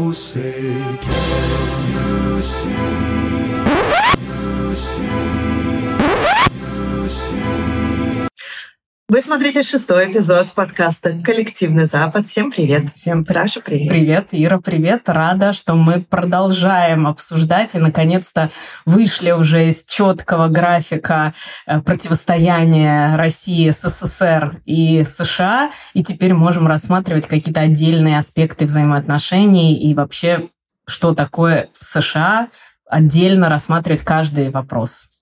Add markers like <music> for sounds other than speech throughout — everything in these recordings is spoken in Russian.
Oh, say, can you see? Смотрите шестой эпизод подкаста «Коллективный Запад». Всем привет. Всем при- Саша, привет. привет. Ира, привет. Рада, что мы продолжаем обсуждать и, наконец-то, вышли уже из четкого графика э, противостояния России, СССР и США, и теперь можем рассматривать какие-то отдельные аспекты взаимоотношений и вообще, что такое США, отдельно рассматривать каждый вопрос.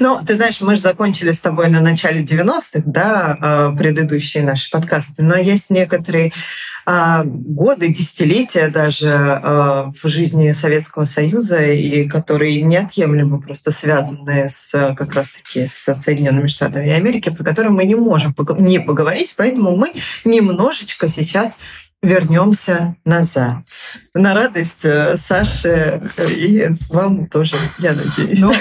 Ну, ты знаешь, мы же закончили с тобой на начале 90-х, да, э, предыдущие наши подкасты, но есть некоторые а, годы, десятилетия даже э, в жизни Советского Союза, и которые неотъемлемо просто связаны с как раз-таки с Соединенными Штатами Америки, про которые мы не можем не поговорить, поэтому мы немножечко сейчас вернемся назад. На радость э, Саше и вам тоже, я надеюсь. Ну,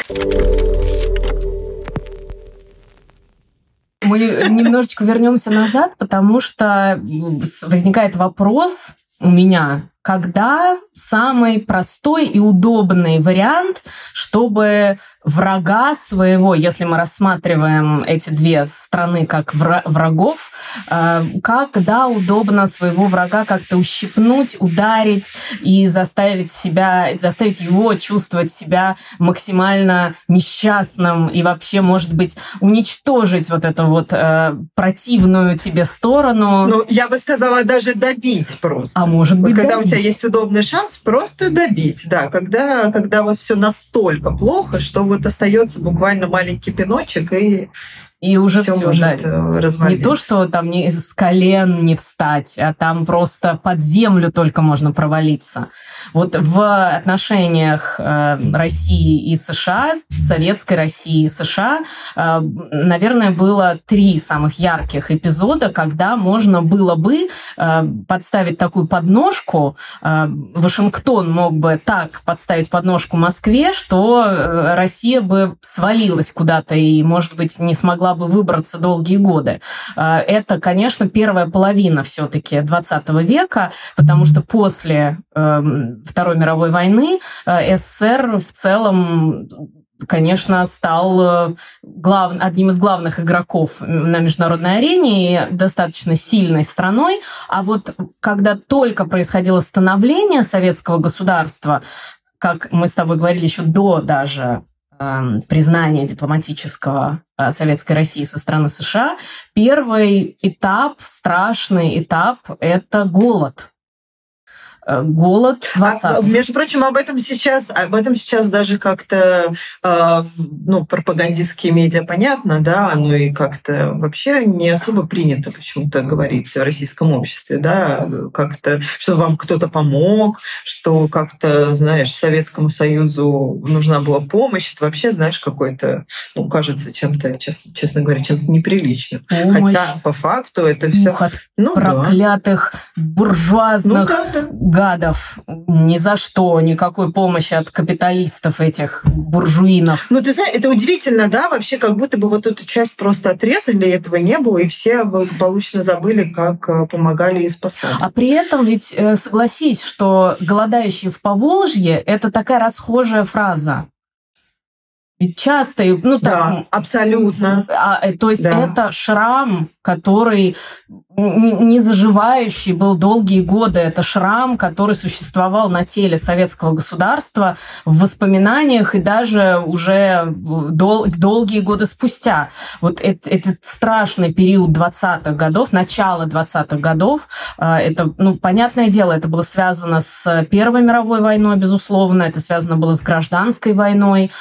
Мы немножечко вернемся назад, потому что возникает вопрос у меня, когда самый простой и удобный вариант, чтобы врага своего, если мы рассматриваем эти две страны как врагов, э, когда удобно своего врага как-то ущипнуть, ударить и заставить себя, заставить его чувствовать себя максимально несчастным и вообще, может быть, уничтожить вот эту вот э, противную тебе сторону. Ну, я бы сказала, даже добить просто. А может быть, вот когда добить. Тебя есть удобный шанс, просто добить, да, когда, когда у вас все настолько плохо, что вот остается буквально маленький пиночек и и уже все все, может да. э, развалиться. Не то, что там не с колен не встать, а там просто под землю только можно провалиться. Вот в отношениях э, России и США, в советской России и США, э, наверное, было три самых ярких эпизода, когда можно было бы э, подставить такую подножку. Э, Вашингтон мог бы так подставить подножку Москве, что э, Россия бы свалилась куда-то и, может быть, не смогла бы выбраться долгие годы. Э, Это, конечно, первая половина все-таки 20 века, потому что после э, Второй мировой войны э, СССР в целом конечно, стал э, глав... одним из главных игроков на международной арене и достаточно сильной страной. А вот когда только происходило становление советского государства, как мы с тобой говорили еще до даже признания дипломатического э, Советской России со стороны США, первый этап, страшный этап – это голод голод 20 а, Между прочим, об этом сейчас, об этом сейчас даже как-то э, ну, пропагандистские медиа понятно, да, оно и как-то вообще не особо принято почему-то говорить в российском обществе, да, как-то, что вам кто-то помог, что как-то, знаешь, Советскому Союзу нужна была помощь, это вообще, знаешь, какой-то, ну, кажется, чем-то, честно, честно говоря, чем-то неприличным. Помощь. Хотя по факту это все... Ну, проклятых да. буржуазных ну, да, да гадов. Ни за что, никакой помощи от капиталистов этих буржуинов. Ну, ты знаешь, это удивительно, да, вообще как будто бы вот эту часть просто отрезали, этого не было, и все благополучно забыли, как э, помогали и спасали. А при этом ведь э, согласись, что голодающие в Поволжье – это такая расхожая фраза. Ведь часто, ну так, да, абсолютно. А, то есть да. это шрам, который не заживающий был долгие годы. Это шрам, который существовал на теле советского государства в воспоминаниях и даже уже дол долгие годы спустя. Вот этот, страшный период 20-х годов, начало 20-х годов, это, ну, понятное дело, это было связано с Первой мировой войной, безусловно, это связано было с гражданской войной,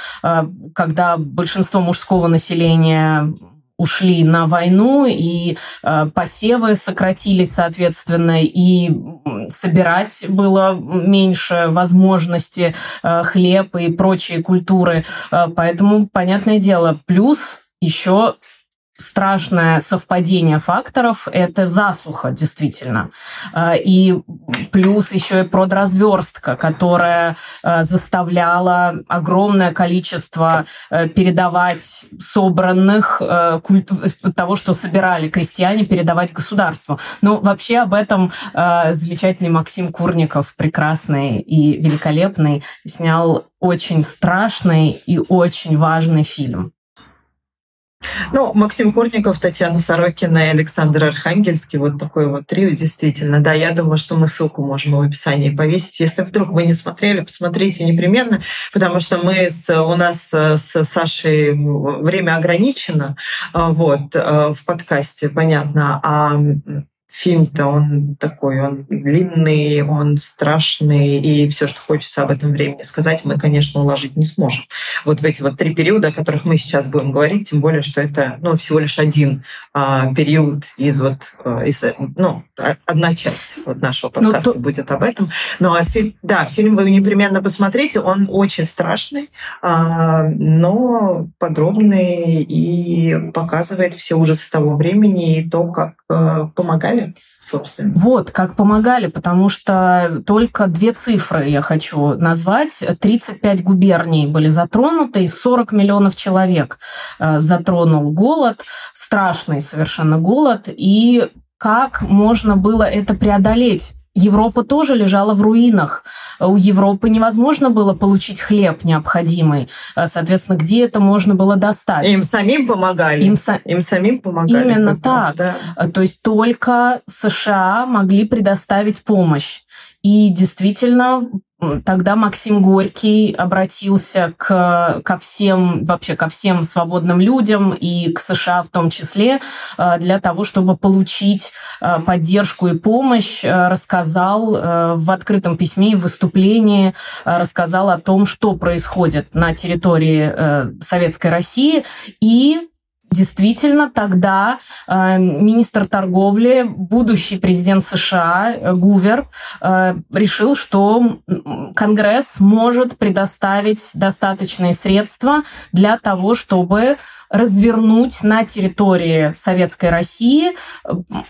когда большинство мужского населения ушли на войну, и э, посевы сократились, соответственно, и собирать было меньше возможности э, хлеб и прочие культуры. Э, поэтому, понятное дело, плюс еще страшное совпадение факторов – это засуха, действительно. Э, и плюс еще и продразверстка, которая э, заставляла огромное количество э, передавать собранных того, что собирали крестьяне, передавать государству. Ну, вообще об этом замечательный Максим Курников, прекрасный и великолепный, снял очень страшный и очень важный фильм. Ну, Максим Курников, Татьяна Сорокина и Александр Архангельский, вот такой вот трио, действительно. Да, я думаю, что мы ссылку можем в описании повесить. Если вдруг вы не смотрели, посмотрите непременно, потому что мы с, у нас с Сашей время ограничено вот, в подкасте, понятно, а фильм-то он такой, он длинный, он страшный, и все, что хочется об этом времени сказать, мы, конечно, уложить не сможем. Вот в эти вот три периода, о которых мы сейчас будем говорить, тем более, что это ну, всего лишь один а, период из вот, а, из, ну, одна часть вот нашего ну, подкаста ну, то... будет об этом. Ну, а фильм, да, фильм вы непременно посмотрите, он очень страшный, а, но подробный и показывает все ужасы того времени и то, как а, помогали собственно. Вот, как помогали, потому что только две цифры я хочу назвать. 35 губерний были затронуты, и 40 миллионов человек э, затронул голод, страшный совершенно голод, и как можно было это преодолеть Европа тоже лежала в руинах. У Европы невозможно было получить хлеб необходимый. Соответственно, где это можно было достать? Им самим помогали. Им, со... Им самим помогали. Именно так. Раз, да. То есть только США могли предоставить помощь. И действительно, тогда Максим Горький обратился к, ко всем, вообще ко всем свободным людям и к США в том числе э, для того, чтобы получить э, поддержку и помощь, э, рассказал в открытом письме и выступлении, рассказал о том, что происходит на территории Советской России и Действительно, тогда э, министр торговли, будущий президент США э, Гувер, э, решил, что Конгресс может предоставить достаточные средства для того, чтобы развернуть на территории Советской России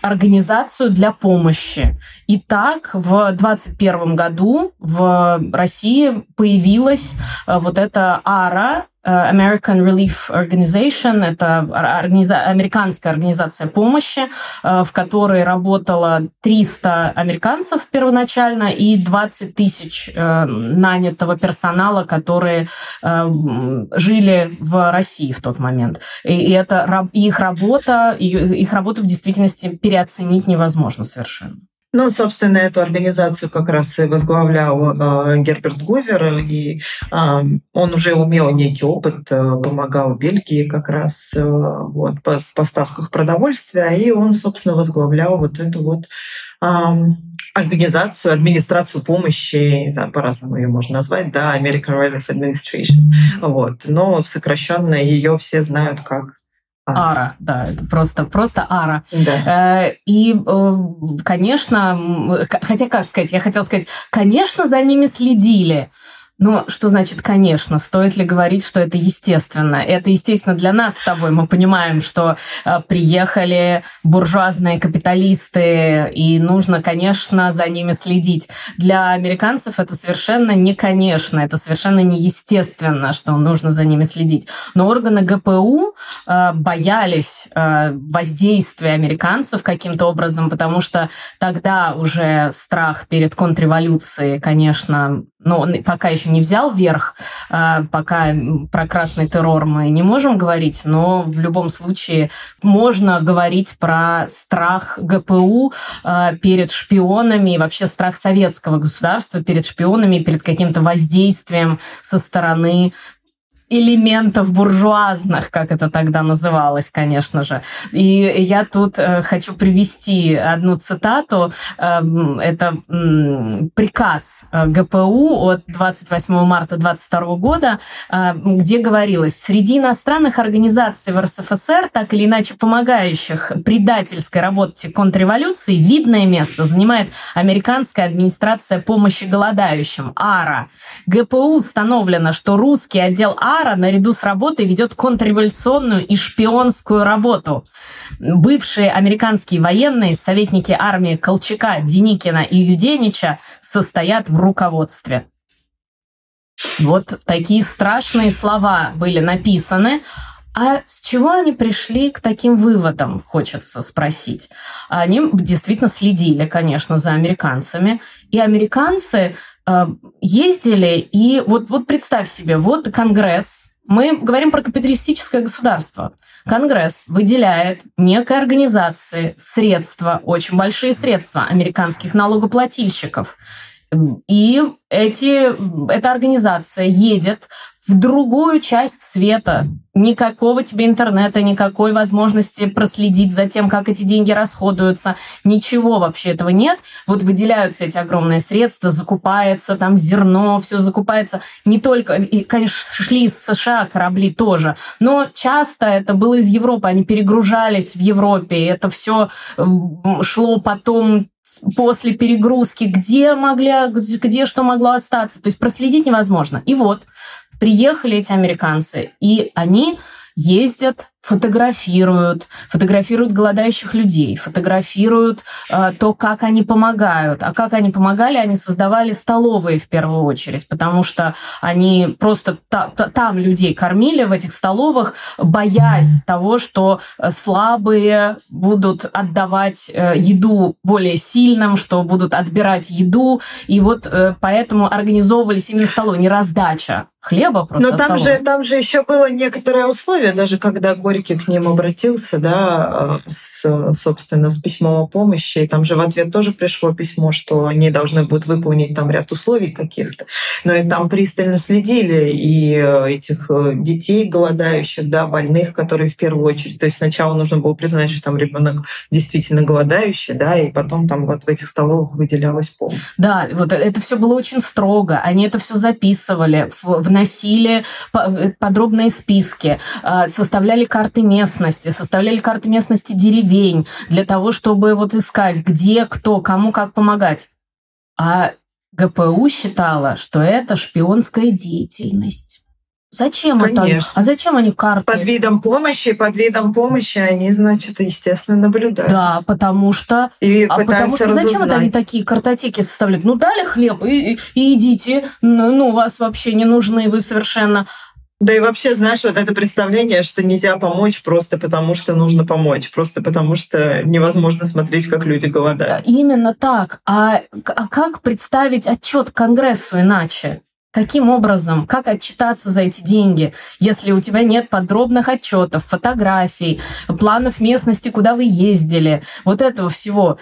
организацию для помощи. И так в 2021 году в России появилась э, вот эта АРА, American Relief Organization, это организа... американская организация помощи, э, в которой работало 300 американцев первоначально и 20 тысяч э, нанятого персонала, которые жили в России в тот момент. И это их работа, их работу в действительности переоценить невозможно совершенно. Ну, собственно, эту организацию как раз и возглавлял э, Герберт Гувер, и э, он уже умел некий опыт, э, помогал Бельгии как раз э, вот, по, в поставках продовольствия, и он, собственно, возглавлял вот эту вот э, организацию, администрацию помощи, не знаю, по-разному ее можно назвать, да, American Relief Administration. Вот. Но сокращенно ее все знают как. Ара, да, это просто, просто ара. Да. Э, и, э, конечно, хотя как сказать, я хотела сказать, конечно, за ними следили, ну, что значит «конечно»? Стоит ли говорить, что это естественно? Это естественно для нас с тобой. Мы понимаем, что э, приехали буржуазные капиталисты, и нужно, конечно, за ними следить. Для американцев это совершенно не «конечно», это совершенно неестественно, что нужно за ними следить. Но органы ГПУ э, боялись э, воздействия американцев каким-то образом, потому что тогда уже страх перед контрреволюцией, конечно, но он пока еще не взял верх, а, пока про красный террор мы не можем говорить, но в любом случае можно говорить про страх ГПУ а, перед шпионами и вообще страх советского государства перед шпионами, перед каким-то воздействием со стороны элементов буржуазных, как это тогда называлось, конечно же. И я тут э, хочу привести одну цитату. Э, это э, приказ ГПУ от 28 марта 22 года, э, где говорилось, среди иностранных организаций в РСФСР, так или иначе помогающих предательской работе контрреволюции, видное место занимает американская администрация помощи голодающим, АРА. ГПУ установлено, что русский отдел АРА Башара наряду с работой ведет контрреволюционную и шпионскую работу. Бывшие американские военные, советники армии Колчака, Деникина и Юденича состоят в руководстве. Вот такие страшные слова были написаны. А с чего они пришли к таким выводам, хочется спросить. Они действительно следили, конечно, за американцами. И американцы ездили, и вот, вот представь себе, вот Конгресс, мы говорим про капиталистическое государство. Конгресс выделяет некой организации средства, очень большие средства американских налогоплательщиков. И эти, эта организация едет в другую часть света. Никакого тебе интернета, никакой возможности проследить за тем, как эти деньги расходуются. Ничего вообще этого нет. Вот выделяются эти огромные средства, закупается там зерно, все закупается. Не только, и, конечно, шли из США корабли тоже, но часто это было из Европы, они перегружались в Европе, это все шло потом после перегрузки, где могли, где, где что могло остаться. То есть проследить невозможно. И вот приехали эти американцы, и они ездят фотографируют, фотографируют голодающих людей, фотографируют э, то, как они помогают. А как они помогали, они создавали столовые в первую очередь, потому что они просто та, та, там людей кормили в этих столовых, боясь mm-hmm. того, что слабые будут отдавать э, еду более сильным, что будут отбирать еду, и вот э, поэтому организовывались именно столовые, не раздача хлеба просто. Но там же, там же еще было некоторое условие, даже когда Горький к ним обратился, да, э, с, собственно, с письмом о помощи, и там же в ответ тоже пришло письмо, что они должны будут выполнить там ряд условий каких-то. Но и там пристально следили и э, этих э, детей голодающих, да, больных, которые в первую очередь. То есть сначала нужно было признать, что там ребенок действительно голодающий, да, и потом там вот в этих столовых выделялась помощь. Да, вот это все было очень строго. Они это все записывали, вносили подробные списки, составляли карты местности, составляли карты местности деревень для того, чтобы вот искать, где, кто, кому как помогать. А ГПУ считала, что это шпионская деятельность. Зачем Конечно. это? А зачем они карты? Под видом помощи, под видом помощи они, значит, естественно, наблюдают. Да, потому что... И а потому что разузнать. зачем это они такие картотеки составляют? Ну, дали хлеб и, и идите. Ну, вас вообще не нужны вы совершенно. Да и вообще, знаешь, вот это представление, что нельзя помочь просто потому, что нужно помочь, просто потому что невозможно смотреть, как люди голодают. Именно так. А, а как представить отчет Конгрессу иначе? Каким образом? Как отчитаться за эти деньги, если у тебя нет подробных отчетов, фотографий, планов местности, куда вы ездили, вот этого всего?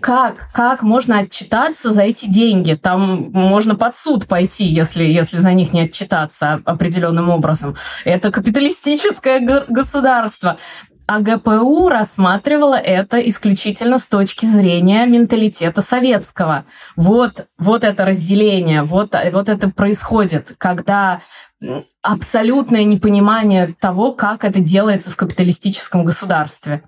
Как, как можно отчитаться за эти деньги? Там можно под суд пойти, если, если за них не отчитаться определенным образом. Это капиталистическое государство. А ГПУ рассматривала это исключительно с точки зрения менталитета советского. Вот, вот это разделение, вот, вот это происходит, когда абсолютное непонимание того, как это делается в капиталистическом государстве.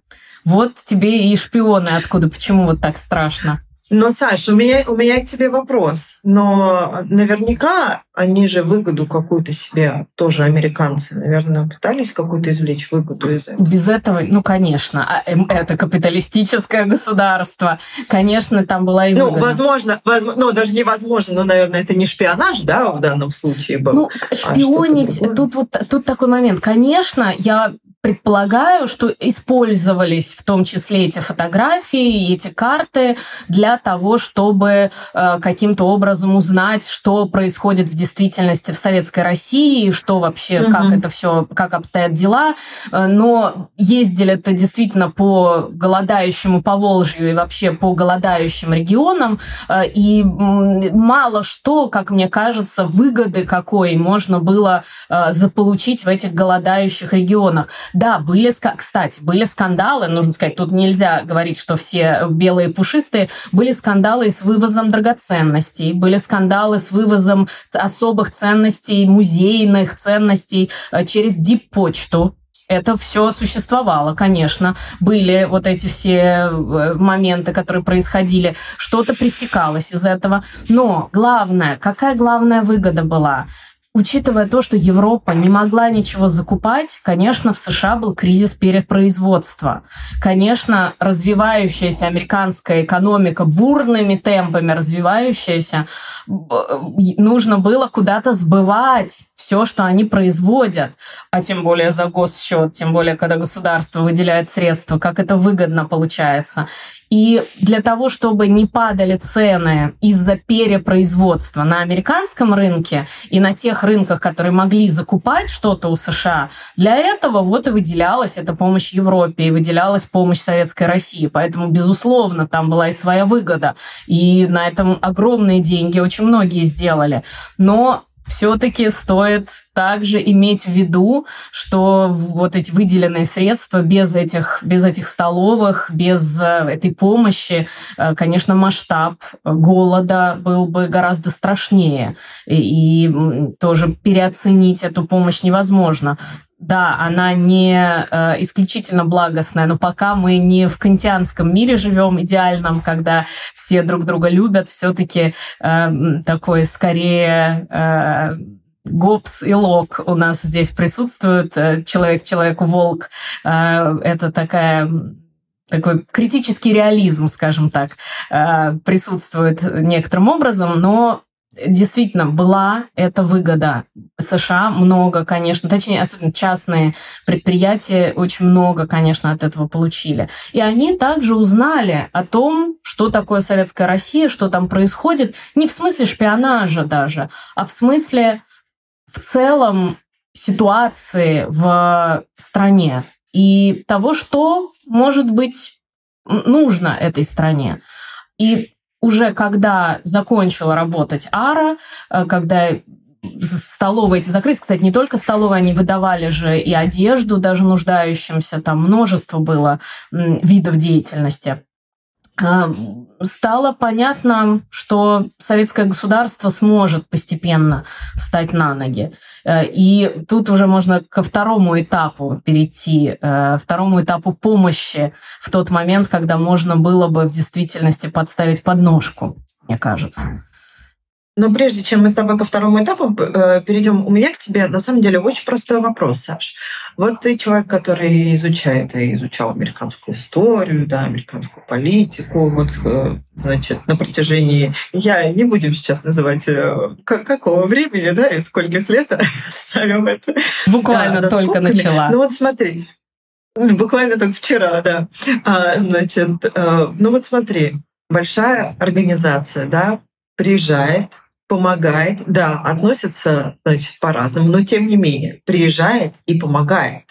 Вот тебе и шпионы откуда, почему вот так страшно. Но, Саша, у меня, у меня к тебе вопрос. Но наверняка они же выгоду какую-то себе, тоже американцы, наверное, пытались какую-то извлечь выгоду из этого. Без этого, ну, конечно. А эм, это капиталистическое государство. Конечно, там была и ну, выгода. Ну, возможно, возможно, ну, даже невозможно, но, наверное, это не шпионаж, да, в данном случае был. Ну, а шпионить, а тут вот тут такой момент. Конечно, я предполагаю, что использовались в том числе эти фотографии и эти карты для того, чтобы э, каким-то образом узнать, что происходит в действительности в Советской России, что вообще, угу. как это все, как обстоят дела. Э, но ездили это действительно по голодающему Поволжью и вообще по голодающим регионам. Э, и мало что, как мне кажется, выгоды какой можно было э, заполучить в этих голодающих регионах. Да, были, кстати, были скандалы, нужно сказать, тут нельзя говорить, что все белые пушистые, были скандалы с вывозом драгоценностей, были скандалы с вывозом особых ценностей, музейных ценностей э, через дип-почту, это все существовало, конечно. Были вот эти все э, моменты, которые происходили. Что-то пресекалось из этого. Но главное, какая главная выгода была? Учитывая то, что Европа не могла ничего закупать, конечно, в США был кризис перепроизводства. Конечно, развивающаяся американская экономика, бурными темпами развивающаяся, нужно было куда-то сбывать все, что они производят, а тем более за госсчет, тем более, когда государство выделяет средства, как это выгодно получается. И для того, чтобы не падали цены из-за перепроизводства на американском рынке и на тех рынках, которые могли закупать что-то у США, для этого вот и выделялась эта помощь Европе, и выделялась помощь Советской России. Поэтому, безусловно, там была и своя выгода. И на этом огромные деньги очень многие сделали. Но все-таки стоит также иметь в виду, что вот эти выделенные средства без этих, без этих столовых, без э, этой помощи, э, конечно, масштаб голода был бы гораздо страшнее. И, и тоже переоценить эту помощь невозможно да, она не э, исключительно благостная, но пока мы не в кантианском мире живем идеальном, когда все друг друга любят, все-таки э, такой скорее э, Гоббс и Лок у нас здесь присутствуют, э, человек человеку волк. Э, это такая такой критический реализм, скажем так, э, присутствует некоторым образом, но действительно была эта выгода. США много, конечно, точнее, особенно частные предприятия очень много, конечно, от этого получили. И они также узнали о том, что такое Советская Россия, что там происходит, не в смысле шпионажа даже, а в смысле в целом ситуации в стране и того, что может быть нужно этой стране. И уже когда закончила работать Ара, э, когда столовые эти закрылись. Кстати, не только столовые, они выдавали же и одежду даже нуждающимся. Там множество было видов деятельности. А, стало понятно, что советское государство сможет постепенно встать на ноги. Э, и тут уже можно ко второму этапу перейти, э, второму этапу помощи в тот момент, когда можно было бы в действительности подставить подножку, мне кажется. Но прежде чем мы с тобой ко второму этапу э, перейдем, у меня к тебе на самом деле очень простой вопрос, Саш. Вот ты человек, который изучает и изучал американскую историю, да, американскую политику, вот, э, значит, на протяжении, я не будем сейчас называть э, какого времени, да, и скольких лет <laughs> ставим это. Буквально да, только скобками. начала. Ну вот смотри, буквально только вчера, да. А, значит, ну вот смотри, большая организация, да, приезжает, помогает, да, относится, значит, по-разному, но тем не менее приезжает и помогает.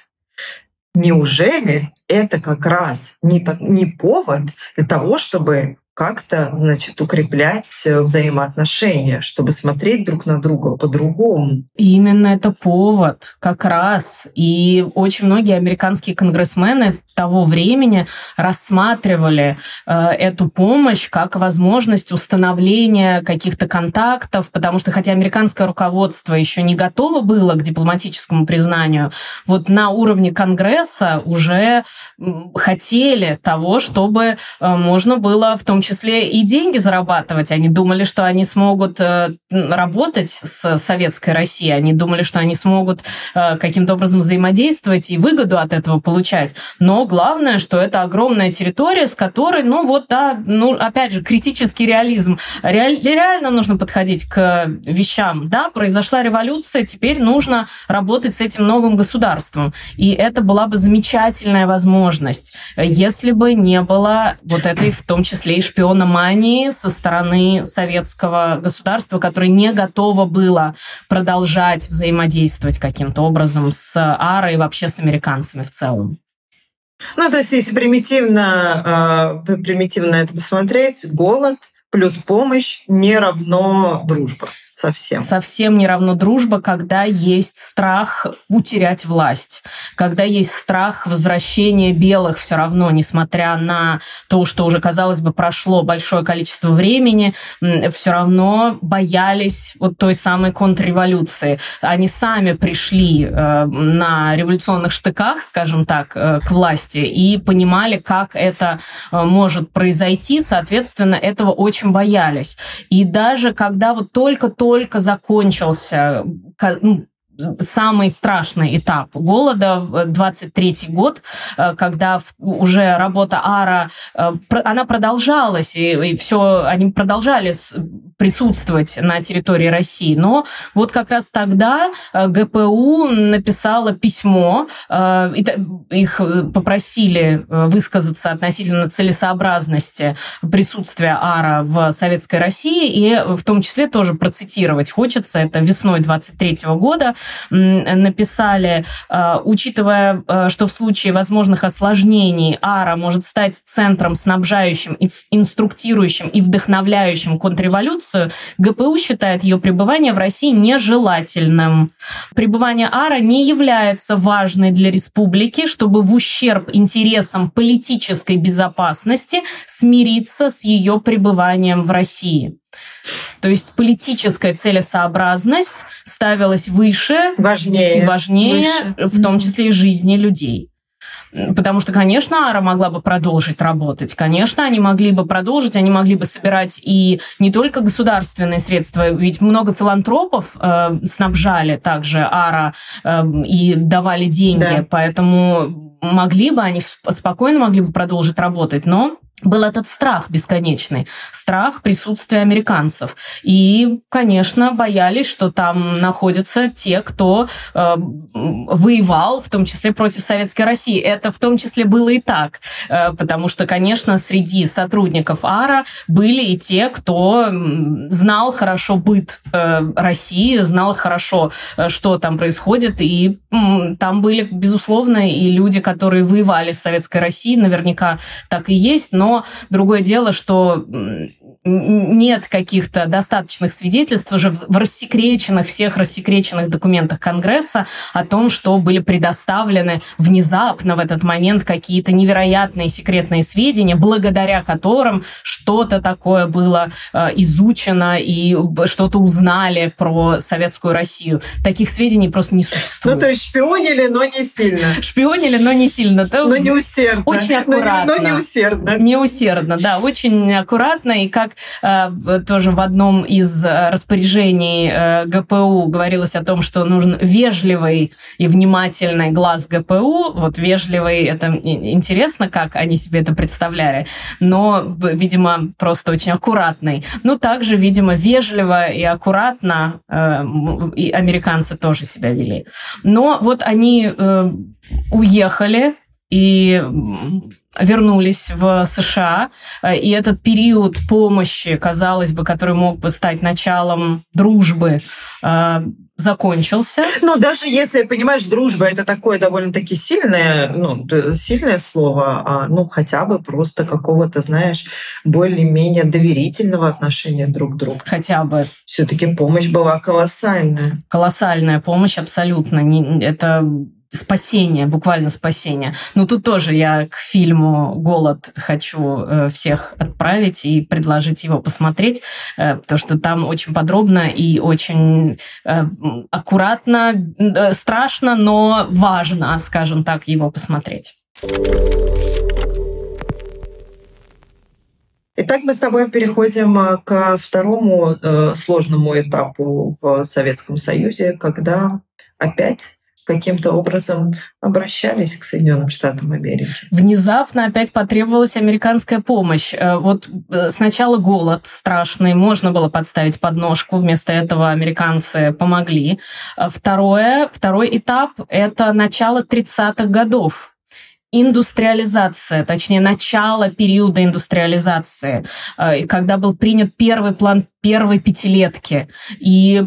Неужели это как раз не, так, не повод для того, чтобы как-то, значит, укреплять э, взаимоотношения, чтобы смотреть друг на друга по-другому. Именно это повод, как раз. И очень многие американские конгрессмены того времени рассматривали э, эту помощь как возможность установления каких-то контактов, потому что хотя американское руководство еще не готово было к дипломатическому признанию, вот на уровне Конгресса уже хотели того, чтобы э, можно было в том числе и деньги зарабатывать. Они думали, что они смогут э, работать с советской Россией, они думали, что они смогут э, каким-то образом взаимодействовать и выгоду от этого получать. Но главное, что это огромная территория, с которой, ну вот, да, ну, опять же, критический реализм. Реаль, реально нужно подходить к вещам. Да, произошла революция, теперь нужно работать с этим новым государством. И это была бы замечательная возможность, если бы не было вот этой, в том числе и шпиономании со стороны советского государства, которое не готово было продолжать взаимодействовать каким-то образом с АРой и вообще с американцами в целом. Ну, то есть, если примитивно, э, примитивно это посмотреть, голод плюс помощь не равно дружба. Совсем. Совсем не равно дружба, когда есть страх утерять власть, когда есть страх возвращения белых все равно, несмотря на то, что уже, казалось бы, прошло большое количество времени, все равно боялись вот той самой контрреволюции. Они сами пришли э, на революционных штыках, скажем так, э, к власти и понимали, как это э, может произойти, соответственно, этого очень боялись. И даже когда вот только только закончился ну, самый страшный этап голода в 23 год, э, когда уже работа АРА, э, она продолжалась, и, и все, они продолжали присутствовать на территории России. Но вот как раз тогда э, ГПУ написала письмо, их попросили высказаться относительно целесообразности присутствия АРА в Советской России, и в том числе тоже процитировать хочется, это весной 23 года, написали, э, учитывая, э, что в случае возможных осложнений АРА может стать центром, снабжающим, инструктирующим и вдохновляющим контрреволюцию, ГПУ считает ее пребывание в России нежелательным. Пребывание АРА не является важной для республики, чтобы в ущерб интересам политической безопасности смириться с ее пребыванием в России. То есть политическая целесообразность ставилась выше важнее, и важнее, выше. в том числе и жизни людей. Потому что, конечно, Ара могла бы продолжить работать. Конечно, они могли бы продолжить, они могли бы собирать и не только государственные средства, ведь много филантропов э, снабжали также Ара э, и давали деньги, да. поэтому могли бы они спокойно могли бы продолжить работать, но был этот страх бесконечный, страх присутствия американцев. И, конечно, боялись, что там находятся те, кто э, воевал, в том числе против Советской России. Это в том числе было и так, э, потому что, конечно, среди сотрудников АРА были и те, кто знал хорошо быт э, России, знал хорошо, э, что там происходит, и э, там были, безусловно, и люди, которые воевали с Советской Россией, наверняка так и есть, но другое дело, что нет каких-то достаточных свидетельств уже в рассекреченных, всех рассекреченных документах Конгресса о том, что были предоставлены внезапно в этот момент какие-то невероятные секретные сведения, благодаря которым что-то такое было э, изучено и что-то узнали про советскую Россию. Таких сведений просто не существует. Ну, то есть шпионили, но не сильно. <laughs> Шпионили, но не сильно. Но не усердно. Очень аккуратно. <laughs> Но не усердно. Не усердно, да, очень аккуратно. И как Э, тоже в одном из э, распоряжений э, ГПУ говорилось о том, что нужен вежливый и внимательный глаз ГПУ. Вот вежливый, это интересно, как они себе это представляли, но, видимо, просто очень аккуратный. Ну, также, видимо, вежливо и аккуратно и американцы тоже себя вели. Но вот они уехали и вернулись в США, и этот период помощи, казалось бы, который мог бы стать началом дружбы, э, закончился. Но даже если, понимаешь, дружба это такое довольно-таки сильное, ну, сильное слово, а, ну, хотя бы просто какого-то, знаешь, более-менее доверительного отношения друг к другу. Хотя бы. Все-таки помощь была колоссальная. Колоссальная помощь, абсолютно. Это спасение, буквально спасение. Но тут тоже я к фильму «Голод» хочу э, всех отправить и предложить его посмотреть, э, потому что там очень подробно и очень э, аккуратно, страшно, но важно, скажем так, его посмотреть. Итак, мы с тобой переходим к второму э, сложному этапу в Советском Союзе, когда опять каким-то образом обращались к Соединенным Штатам Америки. Внезапно опять потребовалась американская помощь. Э, вот э, сначала голод страшный, можно было подставить подножку, вместо этого американцы помогли. Э, второе, второй этап – это начало 30-х годов индустриализация, точнее, начало периода индустриализации, э, когда был принят первый план первой пятилетки. И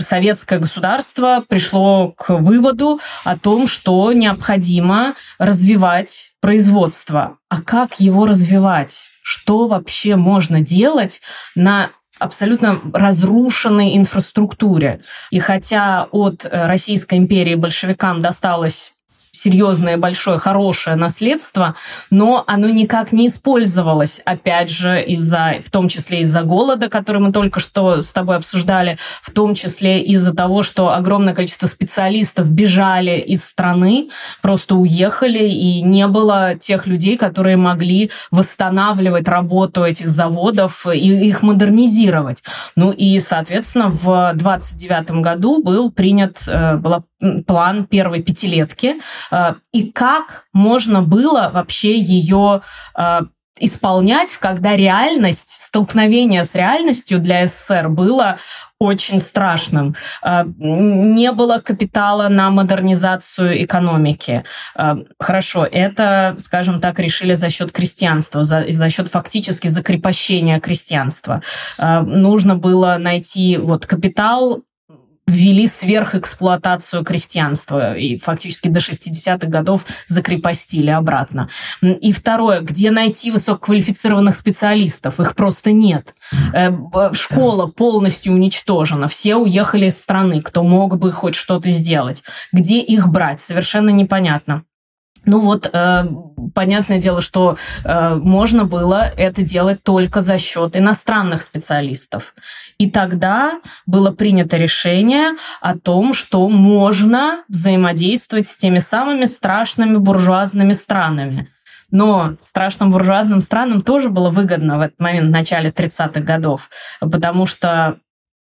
советское государство пришло к выводу о том, что необходимо развивать производство. А как его развивать? Что вообще можно делать на абсолютно разрушенной инфраструктуре. И хотя от Российской империи большевикам досталось серьезное, большое, хорошее наследство, но оно никак не использовалось, опять же, из-за, в том числе из-за голода, который мы только что с тобой обсуждали, в том числе из-за того, что огромное количество специалистов бежали из страны, просто уехали, и не было тех людей, которые могли восстанавливать работу этих заводов и их модернизировать. Ну и, соответственно, в 29 году был принят, э, была план первой пятилетки, э, и как можно было вообще ее э, исполнять, когда реальность, столкновение с реальностью для СССР было очень страшным. Э, не было капитала на модернизацию экономики. Хорошо, это, скажем так, решили за счет крестьянства, за, за счет фактически закрепощения крестьянства. Нужно было найти вот капитал ввели сверхэксплуатацию крестьянства и фактически до 60-х годов закрепостили обратно. И второе, где найти высококвалифицированных специалистов? Их просто нет. Э, школа полностью уничтожена, все уехали из страны, кто мог бы хоть что-то сделать. Где их брать? Совершенно непонятно. Ну вот, э, понятное дело, что э, можно было это делать только за счет иностранных специалистов. И тогда было принято решение о том, что можно взаимодействовать с теми самыми страшными буржуазными странами. Но страшным буржуазным странам тоже было выгодно в этот момент, в начале 30-х годов, потому что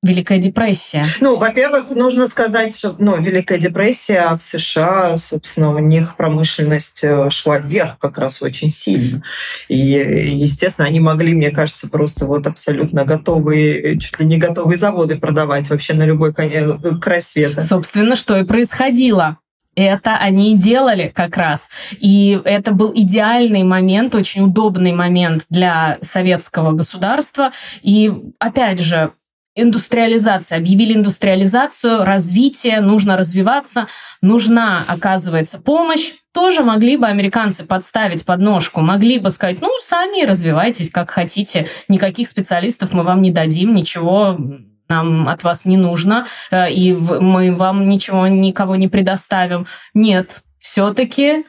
Великая депрессия? Ну, во-первых, нужно сказать, что ну, Великая депрессия в США, собственно, у них промышленность э, шла вверх как раз очень сильно. И, естественно, они могли, мне кажется, просто вот абсолютно готовые, чуть ли не готовые заводы продавать вообще на любой э, край света. Собственно, что и происходило. Это они и делали как раз. И это был идеальный момент, очень удобный момент для советского государства. И опять же, индустриализация. Объявили индустриализацию, развитие, нужно развиваться, нужна, оказывается, помощь. Тоже могли бы американцы подставить подножку, могли бы сказать, ну, сами развивайтесь как хотите, никаких специалистов мы вам не дадим, ничего нам от вас не нужно, э, и мы вам ничего, никого не предоставим. Нет, все-таки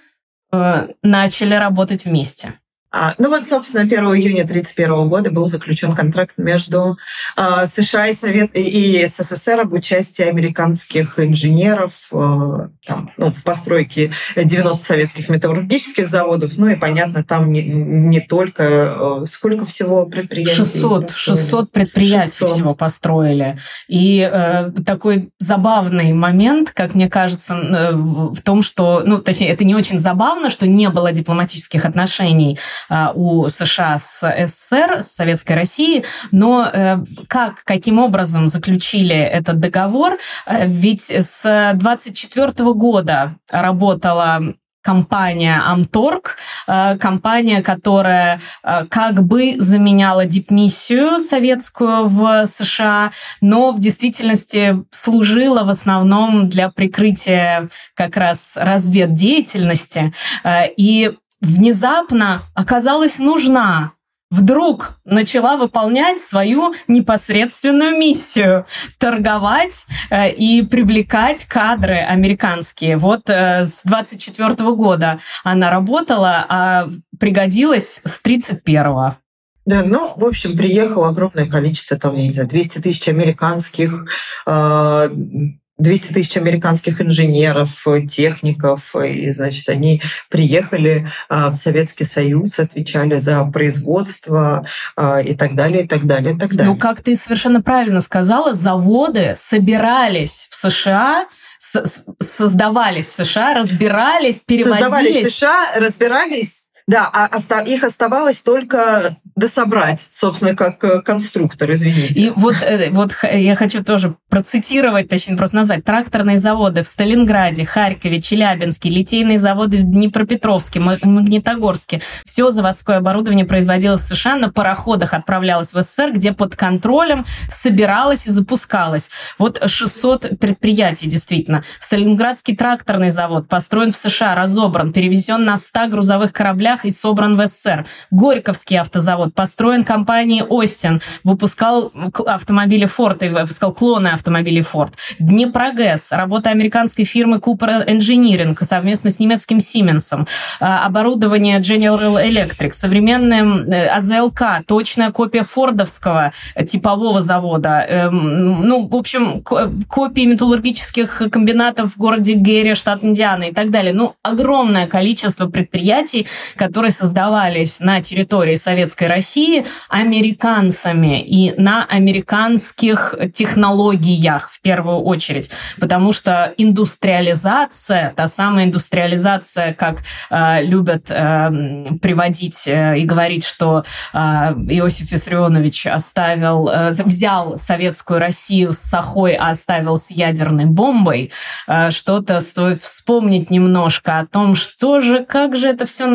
э, начали работать вместе. А, ну вот, собственно, 1 июня 1931 года был заключен контракт между а, США и, Совет, и СССР об участии американских инженеров а, там, ну, в постройке 90 советских металлургических заводов. Ну и, понятно, там не, не только... Сколько всего предприятий? 600, 600 предприятий 600. всего построили. И э, такой забавный момент, как мне кажется, э, в том, что... Ну, точнее, это не очень забавно, что не было дипломатических отношений у США с СССР, с Советской Россией, но э, как, каким образом заключили этот договор? Э, ведь с 24 года работала компания Амторг, э, компания, которая как бы заменяла дипмиссию советскую в США, но в действительности служила в основном для прикрытия как раз разведдеятельности. И внезапно оказалась нужна, вдруг начала выполнять свою непосредственную миссию – торговать э, и привлекать кадры американские. Вот э, с 24 года она работала, а пригодилась с 31-го. Да, ну, в общем, приехало огромное количество, там, я не знаю, 200 тысяч американских, э, 200 тысяч американских инженеров, техников, и, значит, они приехали а, в Советский Союз, отвечали за производство а, и так далее, и так далее, и так далее. Ну, как ты совершенно правильно сказала, заводы собирались в США, создавались в США, разбирались, перевозились. Создавались в США, разбирались да, а их оставалось только дособрать, собственно, как э, конструктор, извините. И вот, э, вот я хочу тоже процитировать, точнее, просто назвать. Тракторные заводы в Сталинграде, Харькове, Челябинске, литейные заводы в Днепропетровске, Магнитогорске. Все заводское оборудование производилось в США, на пароходах отправлялось в СССР, где под контролем собиралось и запускалось. Вот 600 предприятий, действительно. Сталинградский тракторный завод построен в США, разобран, перевезен на 100 грузовых кораблях областях и собран в СССР. Горьковский автозавод построен компанией Остин, выпускал автомобили Ford и выпускал клоны автомобилей Ford. Днепрогэс, работа американской фирмы Cooper Engineering совместно с немецким Siemens. Оборудование General Electric, современная АЗЛК, точная копия фордовского типового завода. Эм, ну, в общем, копии металлургических комбинатов в городе Герри, штат Индиана и так далее. Ну, огромное количество предприятий, которые создавались на территории Советской России американцами и на американских технологиях в первую очередь. Потому что индустриализация, та самая индустриализация, как э, любят э, приводить э, и говорить, что э, Иосиф Виссарионович оставил, э, взял советскую Россию с Сахой, а оставил с ядерной бомбой, э, что-то стоит вспомнить немножко о том, что же, как же это все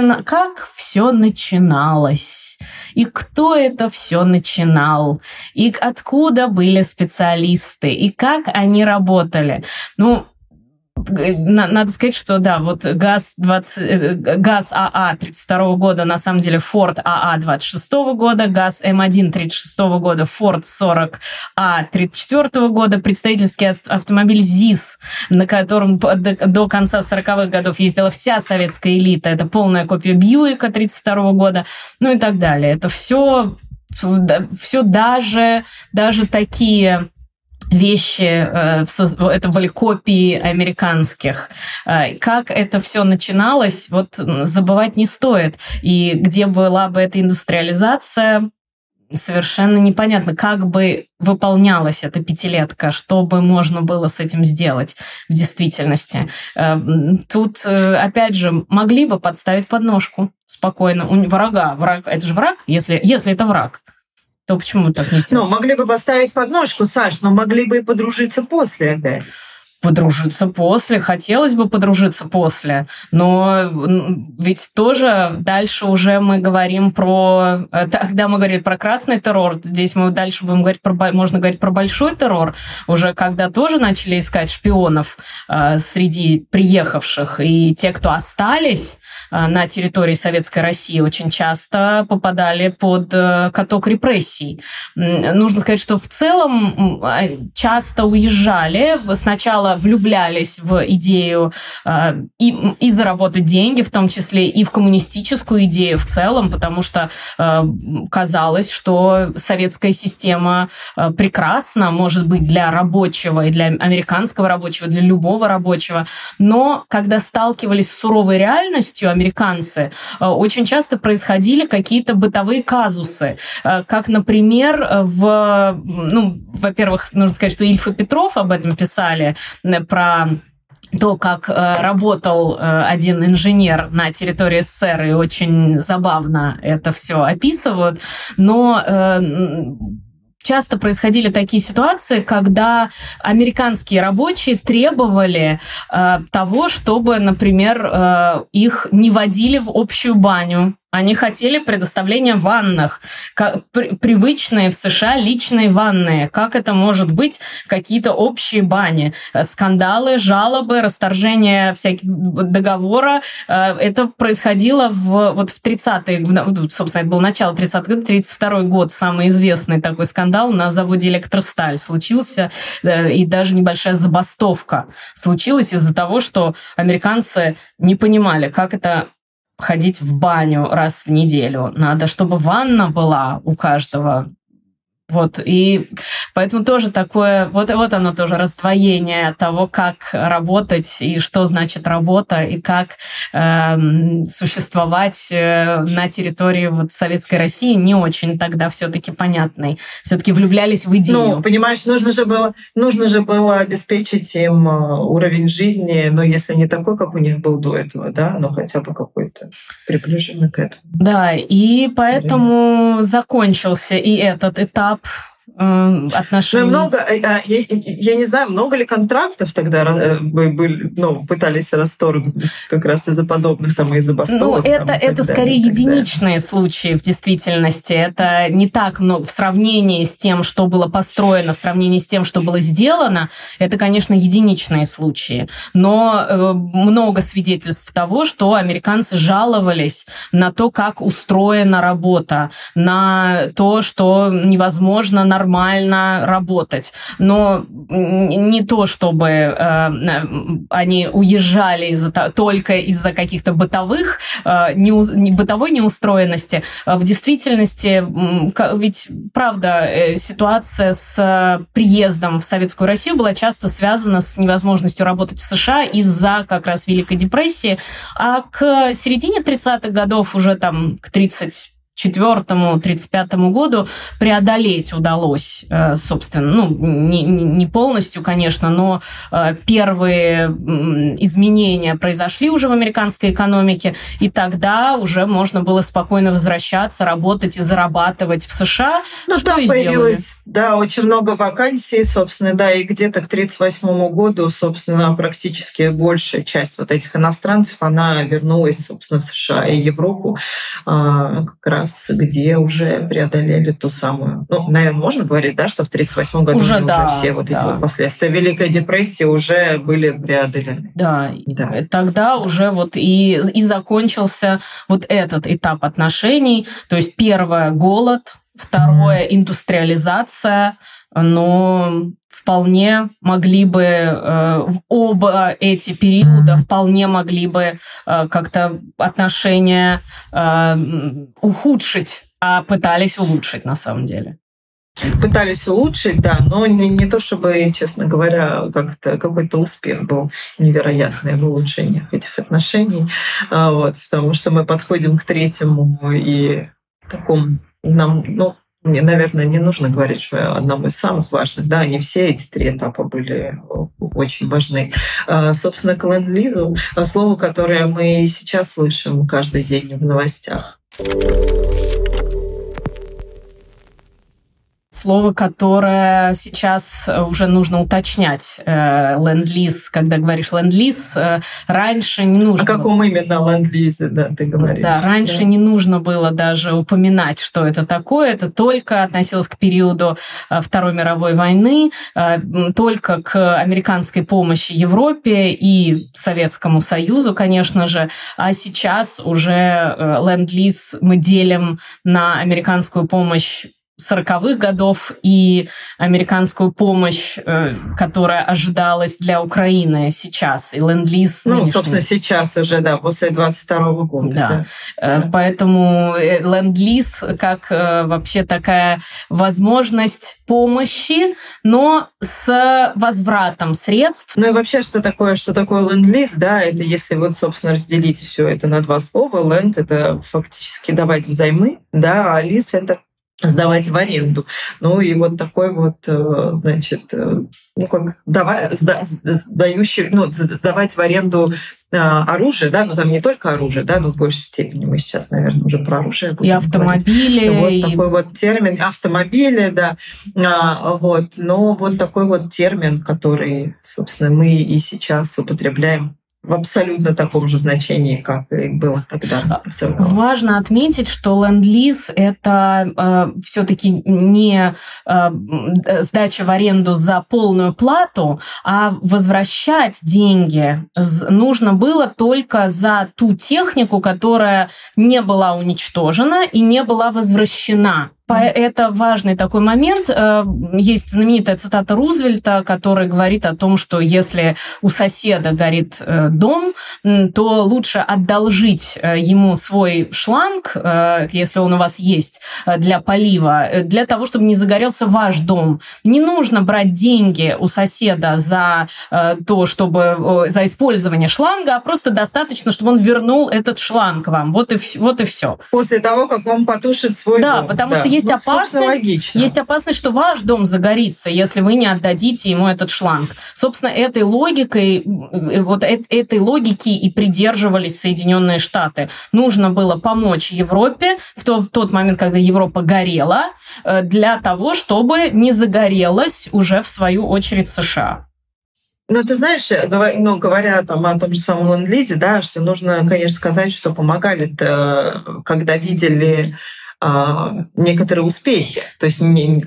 начина... как все начиналось, и кто это все начинал, и откуда были специалисты, и как они работали. Ну, надо сказать, что да, вот ГАЗ, 20, э, ГАЗ АА 32 года, на самом деле Форд АА 26 года, ГАЗ М1 36 года, Форд 40 А 34 года, представительский автомобиль ЗИС, на котором до конца 40-х годов ездила вся советская элита, это полная копия Бьюика 32 года, ну и так далее. Это все все даже, даже такие вещи, э, это были копии американских. Э, как это все начиналось, вот забывать не стоит. И где была бы эта индустриализация, совершенно непонятно, как бы выполнялась эта пятилетка, что бы можно было с этим сделать в действительности. Э, тут, опять же, могли бы подставить подножку спокойно. Врага, враг, это же враг, если, если это враг то почему так не сделать? Ну, могли бы поставить подножку, Саш, но могли бы и подружиться после опять. Подружиться после, хотелось бы подружиться после, но ведь тоже дальше уже мы говорим про, э, когда мы говорим про красный террор, здесь мы дальше будем говорить про, можно говорить про большой террор, уже когда тоже начали искать шпионов э, среди приехавших, и те, кто остались, на территории Советской России очень часто попадали под э, каток репрессий. Нужно сказать, что в целом а, часто уезжали, сначала влюблялись в идею э, и, и заработать деньги, в том числе и в коммунистическую идею в целом, потому что казалось, что советская система прекрасна, может быть, для рабочего и для американского рабочего, для любого рабочего. Но когда сталкивались с суровой реальностью, американцы, э, очень часто происходили какие-то бытовые казусы, э, как, например, э, в, ну, во-первых, нужно сказать, что Ильф и Петров об этом писали, про то, как э, работал э, один инженер на территории СССР, и очень забавно это все описывают, но э, часто происходили такие ситуации, когда американские рабочие требовали э, того, чтобы, например, э, их не водили в общую баню они хотели предоставления ванных, привычные в США личные ванные. Как это может быть? Какие-то общие бани, э, скандалы, жалобы, расторжение всяких договора. Э, это происходило в, вот в 30-е, собственно, это был начало 30-х годов, 32 год, самый известный такой скандал на заводе «Электросталь» случился, э, и даже небольшая забастовка случилась из-за того, что американцы не понимали, как это ходить в баню раз в неделю. Надо, чтобы ванна была у каждого вот, и поэтому тоже такое, вот, вот оно тоже раздвоение того, как работать и что значит работа, и как э, существовать на территории вот Советской России не очень тогда все-таки понятной. Все-таки влюблялись в идею. Ну, понимаешь, нужно же было, нужно же было обеспечить им э, уровень жизни, но если не такой, как у них был до этого, да, но хотя бы какой-то приближенный к этому. Да, и поэтому Время. закончился и этот этап этап э, отношений. Ну, много, э, а, я, я не знаю, много ли контрактов тогда э, были, ну, пытались расторгнуть как раз из-за подобных там и забастовок. Ну, это, там, это скорее единичные случаи в действительности. Это не так много в сравнении с тем, что было построено, в сравнении с тем, что было сделано. Это, конечно, единичные случаи. Но э, много свидетельств того, что американцы жаловались на то, как устроена работа, на то, что невозможно нормально работать. Но не то, чтобы э, они уезжали из только из-за каких-то бытовых, э, не, бытовой неустроенности. В действительности, ведь правда, э, ситуация с приездом в Советскую Россию была часто связана с невозможностью работать в США из-за как раз Великой депрессии. А к середине 30-х годов, уже там к 30 1934-1935 году преодолеть удалось, э, собственно, ну, не, не полностью, конечно, но э, первые изменения произошли уже в американской экономике, и тогда уже можно было спокойно возвращаться, работать и зарабатывать в США. Ну, что там появилось, да, очень много вакансий, собственно, да, и где-то к 1938 году, собственно, практически большая часть вот этих иностранцев, она вернулась, собственно, в США и Европу а, как раз раз, где уже преодолели ту самую... Ну, наверное, можно говорить, да, что в 1938 году уже, да, уже все вот да. эти вот последствия Великой депрессии уже были преодолены. Да, да. тогда уже вот и, и закончился вот этот этап отношений. То есть первое – голод, второе – индустриализация, но вполне могли бы э, в оба эти периода вполне могли бы э, как-то отношения э, ухудшить, а пытались улучшить на самом деле. Пытались улучшить, да, но не, не то чтобы, честно говоря, как-то какой-то успех был невероятный в улучшениях этих отношений, а, вот, потому что мы подходим к третьему и такому нам, ну, мне, наверное, не нужно говорить, что одному из самых важных. Да, не все эти три этапа были очень важны. А, собственно, к ленд-лизу, а, слово, которое мы сейчас слышим каждый день в новостях слово, которое сейчас уже нужно уточнять. Э, ленд-лиз, когда говоришь ленд-лиз, э, раньше не нужно... О каком именно ленд-лизе, да, ты говоришь? Да, раньше да. не нужно было даже упоминать, что это такое. Это только относилось к периоду э, Второй мировой войны, только к американской помощи Европе и Советскому Союзу, конечно же. А сейчас уже ленд-лиз мы делим на американскую помощь 40-х годов и американскую помощь, э, которая ожидалась для Украины сейчас, и ленд-лиз Ну, нынешний. собственно, сейчас уже, да, после 22 -го года. Да. да. Э, поэтому э, ленд-лиз как вообще такая возможность помощи, но с возвратом средств. Ну и вообще, что такое, что такое ленд-лиз, да, это если вот, собственно, разделить все это на два слова, ленд — это фактически давать взаймы, да, а лиз — это сдавать в аренду. Ну и вот такой вот, э, значит, э, ну как давай, сда, сдающий, ну, сдавать в аренду э, оружие, да, но там не только оружие, да, но в большей степени мы сейчас, наверное, уже про оружие будем И автомобили. Говорить. Вот и... такой вот термин, автомобили, да, а, вот, но вот такой вот термин, который, собственно, мы и сейчас употребляем в абсолютно таком же значении, как и было тогда. Важно отметить, что ленд-лиз – это э, все-таки не э, сдача в аренду за полную плату, а возвращать деньги нужно было только за ту технику, которая не была уничтожена и не была возвращена. Это важный такой момент. Э, есть знаменитая цитата Рузвельта, который говорит о том, что если у соседа горит э, дом, то лучше одолжить э, ему свой шланг, если он у вас есть, для полива, для того, чтобы не загорелся ваш дом. Не нужно брать деньги у соседа за то, чтобы за использование шланга, а просто достаточно, чтобы он вернул этот шланг вам. Вот и, вот и все. После того, как он потушит свой да, дом. Потому да, потому что есть Ну, опасность, логично. есть опасность, что ваш дом загорится, если вы не отдадите ему этот шланг. Собственно, этой логикой, э, вот э- этой логики и придерживались Соединенные Штаты. Нужно было помочь Европе в, то, в тот момент, когда Европа горела, э, для того, чтобы не загорелась уже в свою очередь США. Ну, ты знаешь, говоря, ну, говоря там о том же самом ленд-лизе, да, что нужно, конечно, сказать, что помогали когда видели некоторые успехи. То есть не,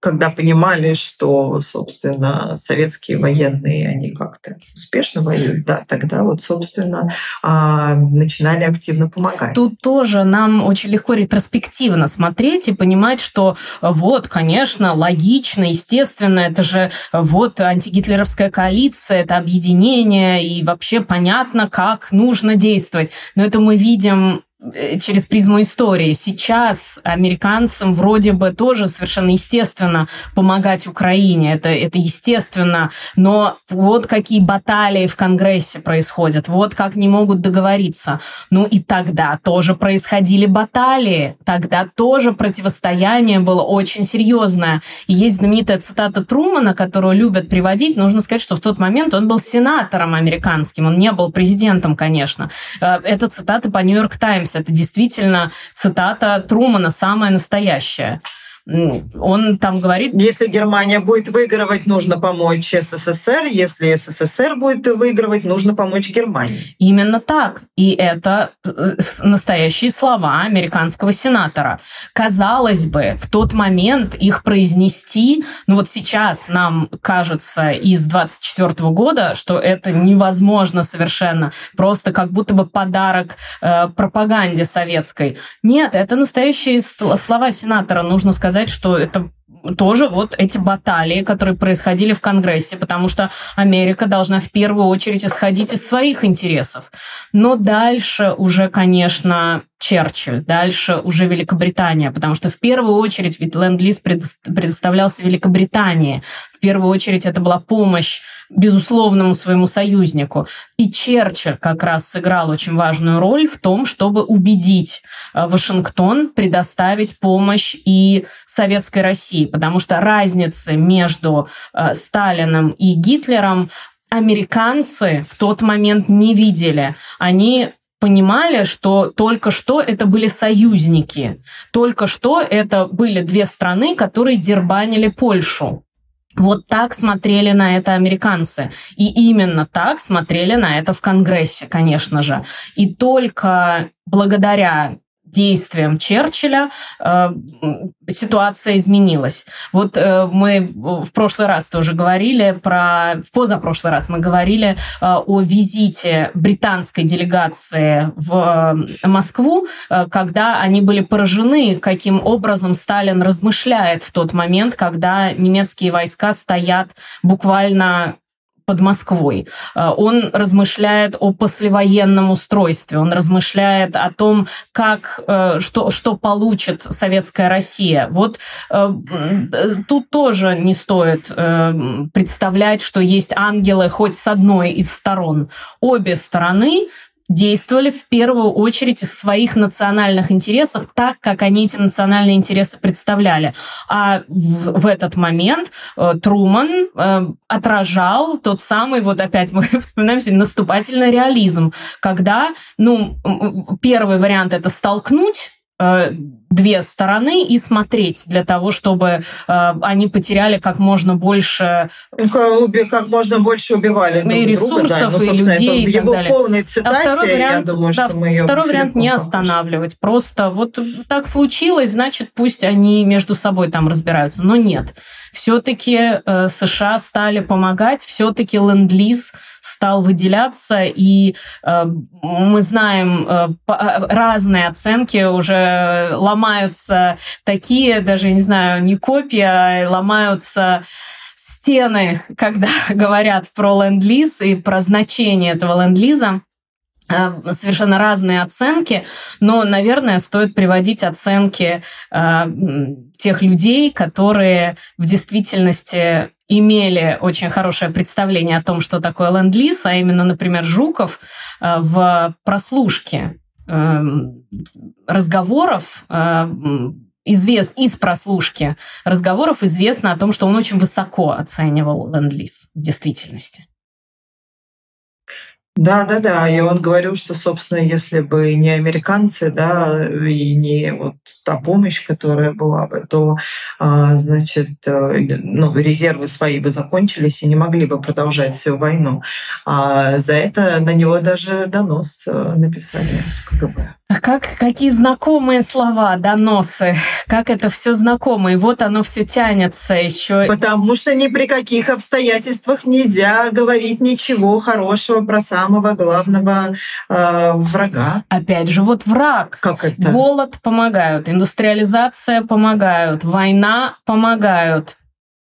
когда понимали, что, собственно, советские военные, они как-то успешно воюют, да, тогда вот, собственно, а, начинали активно помогать. Тут тоже нам очень легко ретроспективно смотреть и понимать, что вот, конечно, логично, естественно, это же вот антигитлеровская коалиция, это объединение, и вообще понятно, как нужно действовать. Но это мы видим Э, через призму истории. Сейчас американцам вроде бы тоже совершенно естественно помогать Украине, это, это естественно, но вот какие баталии в Конгрессе происходят, вот как не могут договориться. Ну и тогда тоже происходили баталии, тогда тоже противостояние было очень серьезное. И есть знаменитая цитата Трумана, которую любят приводить. Нужно сказать, что в тот момент он был сенатором американским, он не был президентом, конечно. Э, это цитата по Нью-Йорк Таймс Таймс. Это действительно цитата Трумана, самая настоящая он там говорит... Если Германия будет выигрывать, нужно помочь СССР. Если СССР будет выигрывать, нужно помочь Германии. Именно так. И это э, настоящие слова американского сенатора. Казалось бы, в тот момент их произнести, ну вот сейчас нам кажется из 24 года, что это невозможно совершенно. Просто как будто бы подарок э, пропаганде советской. Нет, это настоящие слова сенатора. Нужно сказать, сказать, что это тоже вот эти баталии, которые происходили в Конгрессе, потому что Америка должна в первую очередь исходить из своих интересов. Но дальше уже, конечно, Черчилль, дальше уже Великобритания, потому что в первую очередь ведь Ленд-Лиз предоставлялся Великобритании. В первую очередь это была помощь безусловному своему союзнику. И Черчилль как раз сыграл очень важную роль в том, чтобы убедить э, Вашингтон предоставить помощь и Советской России, потому что разницы между э, Сталином и Гитлером американцы в тот момент не видели. Они понимали, что только что это были союзники, только что это были две страны, которые дербанили Польшу. Вот так смотрели на это американцы. И именно так смотрели на это в Конгрессе, конечно же. И только благодаря действиям Черчилля э, ситуация изменилась. Вот э, мы в прошлый раз тоже говорили про... В позапрошлый раз мы говорили э, о визите британской делегации в Москву, э, когда они были поражены, каким образом Сталин размышляет в тот момент, когда немецкие войска стоят буквально под Москвой. Э, он размышляет о послевоенном устройстве, он размышляет о том, как, э, что, что получит советская Россия. Вот э, тут тоже не стоит представлять, что есть ангелы хоть с одной из сторон. Обе стороны действовали в первую очередь из своих национальных интересов так, как они эти национальные интересы представляли. А в, в этот момент э, Труман э, отражал тот самый, вот опять мы <laughs> вспоминаем сегодня, наступательный реализм, когда, ну, первый вариант это столкнуть Э, две стороны и смотреть для того, чтобы э, они потеряли как можно больше... Как можно больше убивали друг и ресурсов, друга, да. ну, и людей в и так его далее. полной цитате, а второй вариант, я думаю, да, что мы ее Второй вариант не останавливать. Просто вот так случилось, значит, пусть они между собой там разбираются. Но нет. Все-таки э, США стали помогать, все-таки ленд-лиз стал выделяться, и э, мы знаем э, э, разные оценки уже ломаются такие, даже, не знаю, не копии, а ломаются стены, когда <laughs> говорят про ленд-лиз и про значение этого ленд-лиза. Э, совершенно разные оценки, но, наверное, стоит приводить оценки э, тех людей, которые в действительности имели очень хорошее представление о том, что такое ленд-лиз, а именно, например, Жуков э, в прослушке разговоров э, извест, из прослушки разговоров известно о том, что он очень высоко оценивал ленд-лиз в действительности. Да, да, да. И он говорил, что, собственно, если бы не американцы, да, и не вот та помощь, которая была бы, то, а, значит, э, ну, резервы свои бы закончились и не могли бы продолжать всю войну. А за это на него даже донос э, написали в КГБ. Как, какие знакомые слова, доносы, как это все знакомо, и вот оно все тянется еще. Потому что ни при каких обстоятельствах нельзя говорить ничего хорошего про самого главного э, врага. Опять же, вот враг. Как это? Голод помогают, индустриализация помогают, война помогают.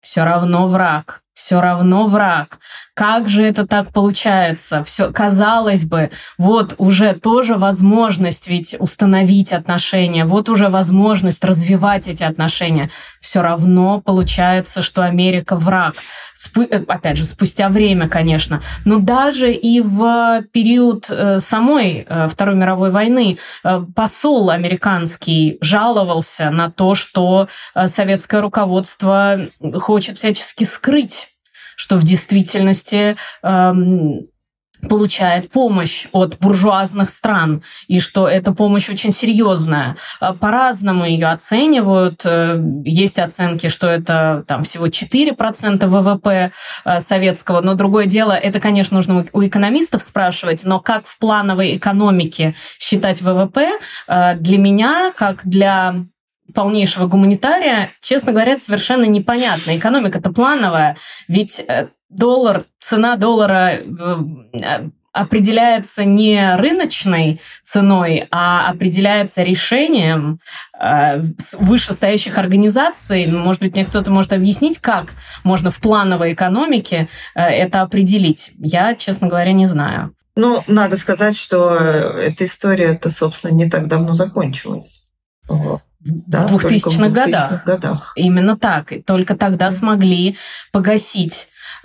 Все равно враг все равно враг. Как же это так получается? Все, казалось бы, вот уже тоже возможность ведь установить отношения, вот уже возможность развивать эти отношения. Все равно получается, что Америка враг. Э, опять же, спустя время, конечно. Но даже и в период э, самой э, Второй мировой войны посол американский жаловался на то, что советское руководство хочет всячески скрыть что в действительности эм, получает помощь от буржуазных стран, и что эта помощь очень серьезная. Э, по-разному ее оценивают. Э, есть оценки, что это там, всего 4% ВВП э, советского, но другое дело, это, конечно, нужно у экономистов спрашивать, но как в плановой экономике считать ВВП, для меня, как для полнейшего гуманитария, честно говоря, совершенно непонятно. Экономика-то плановая, ведь доллар, цена доллара э, определяется не рыночной ценой, а определяется решением э, вышестоящих организаций. Может быть, мне кто-то может объяснить, как можно в плановой экономике это определить. Я, честно говоря, не знаю. Ну, надо сказать, что эта история-то, собственно, не так давно закончилась да, в 2000-х годах. годах. Именно так. И только тогда смогли погасить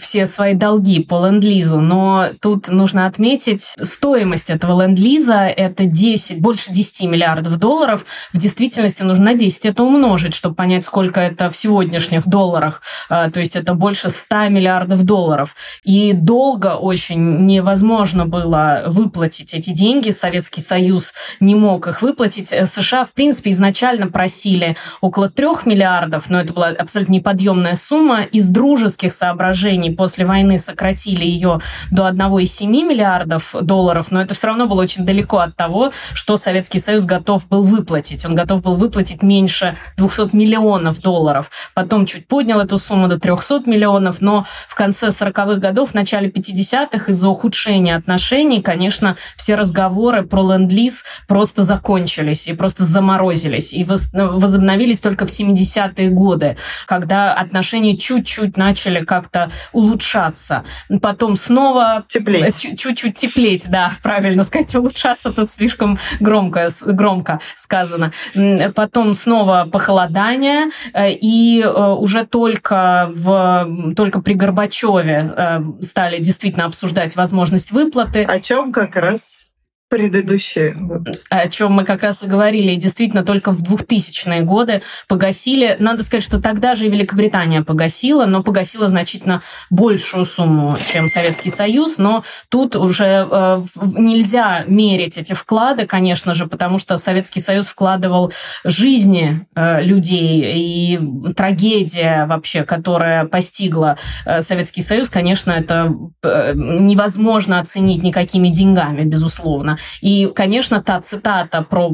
все свои долги по ленд-лизу, но тут нужно отметить, стоимость этого ленд-лиза – это 10, больше 10 миллиардов долларов. В действительности нужно на 10 это умножить, чтобы понять, сколько это в сегодняшних долларах. А, то есть это больше 100 миллиардов долларов. И долго очень невозможно было выплатить эти деньги. Советский Союз не мог их выплатить. США, в принципе, изначально просили около 3 миллиардов, но это была абсолютно неподъемная сумма из дружеских соображений сообщений после войны сократили ее до 1,7 миллиардов долларов, но это все равно было очень далеко от того, что Советский Союз готов был выплатить. Он готов был выплатить меньше 200 миллионов долларов. Потом чуть поднял эту сумму до 300 миллионов, но в конце 40-х годов, в начале 50-х из-за ухудшения отношений, конечно, все разговоры про ленд-лиз просто закончились и просто заморозились. И возобновились только в 70-е годы, когда отношения чуть-чуть начали как-то улучшаться. Потом снова... Теплеть. Чуть-чуть теплеть, да, <laughs> правильно сказать. Улучшаться тут слишком громко, громко сказано. Потом снова похолодание, э, и э, уже только, в, только при Горбачеве э, стали действительно обсуждать возможность выплаты. О чем как раз предыдущие. О чем мы как раз и говорили. И действительно, только в 2000-е годы погасили. Надо сказать, что тогда же и Великобритания погасила, но погасила значительно большую сумму, чем Советский Союз. Но тут уже э, нельзя мерить эти вклады, конечно же, потому что Советский Союз вкладывал жизни э, людей и трагедия вообще, которая постигла э, Советский Союз, конечно, это э, невозможно оценить никакими деньгами, безусловно. И, конечно, та цитата про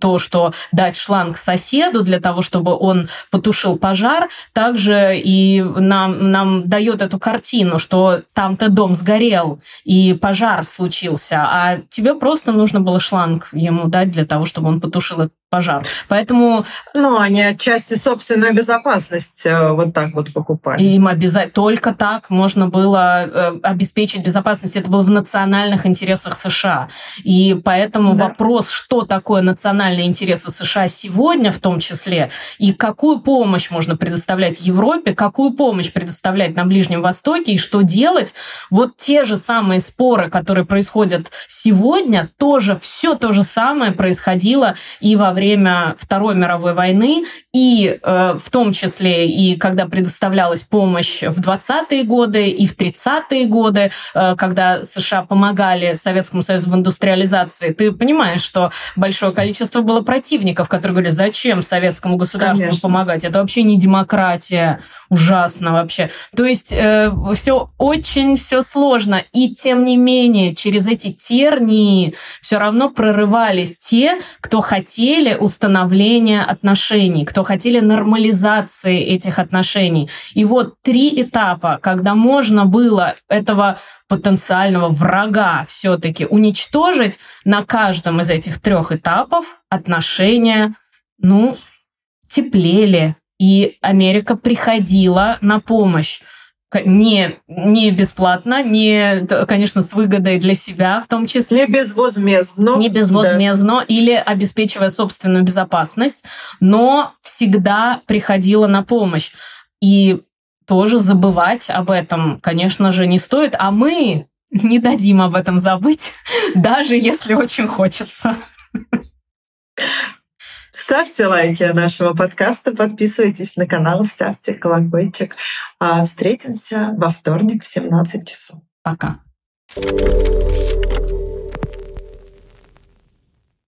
то, что дать шланг соседу для того, чтобы он потушил пожар, также и нам, нам дает эту картину, что там-то дом сгорел, и пожар случился, а тебе просто нужно было шланг ему дать для того, чтобы он потушил этот пожар. Поэтому... Ну, они отчасти собственную безопасность э, вот так вот покупали. Им обязательно только так можно было э, обеспечить безопасность. Это было в национальных интересах США. И поэтому да. вопрос, что такое национальные интересы США сегодня в том числе, и какую помощь можно предоставлять Европе, какую помощь предоставлять на Ближнем Востоке, и что делать, вот те же самые споры, которые происходят сегодня, тоже все то же самое происходило и во время время Второй мировой войны, и э, в том числе и когда предоставлялась помощь в 20-е годы и в 30-е годы, э, когда США помогали Советскому Союзу в индустриализации, ты понимаешь, что большое количество было противников, которые говорили, зачем советскому государству Конечно. помогать? Это вообще не демократия, ужасно вообще. То есть э, все очень все сложно, и тем не менее через эти тернии все равно прорывались те, кто хотели установления отношений, кто хотели нормализации этих отношений. И вот три этапа, когда можно было этого потенциального врага все-таки уничтожить, на каждом из этих трех этапов отношения, ну, теплели, и Америка приходила на помощь не, не бесплатно, не, конечно, с выгодой для себя в том числе. Не безвозмездно. Не безвозмездно да. или обеспечивая собственную безопасность, но всегда приходила на помощь. И тоже забывать об этом, конечно же, не стоит. А мы не дадим об этом забыть, <laughs> даже если очень хочется. Ставьте лайки нашего подкаста, подписывайтесь на канал, ставьте колокольчик. А встретимся во вторник в 17 часов. Пока.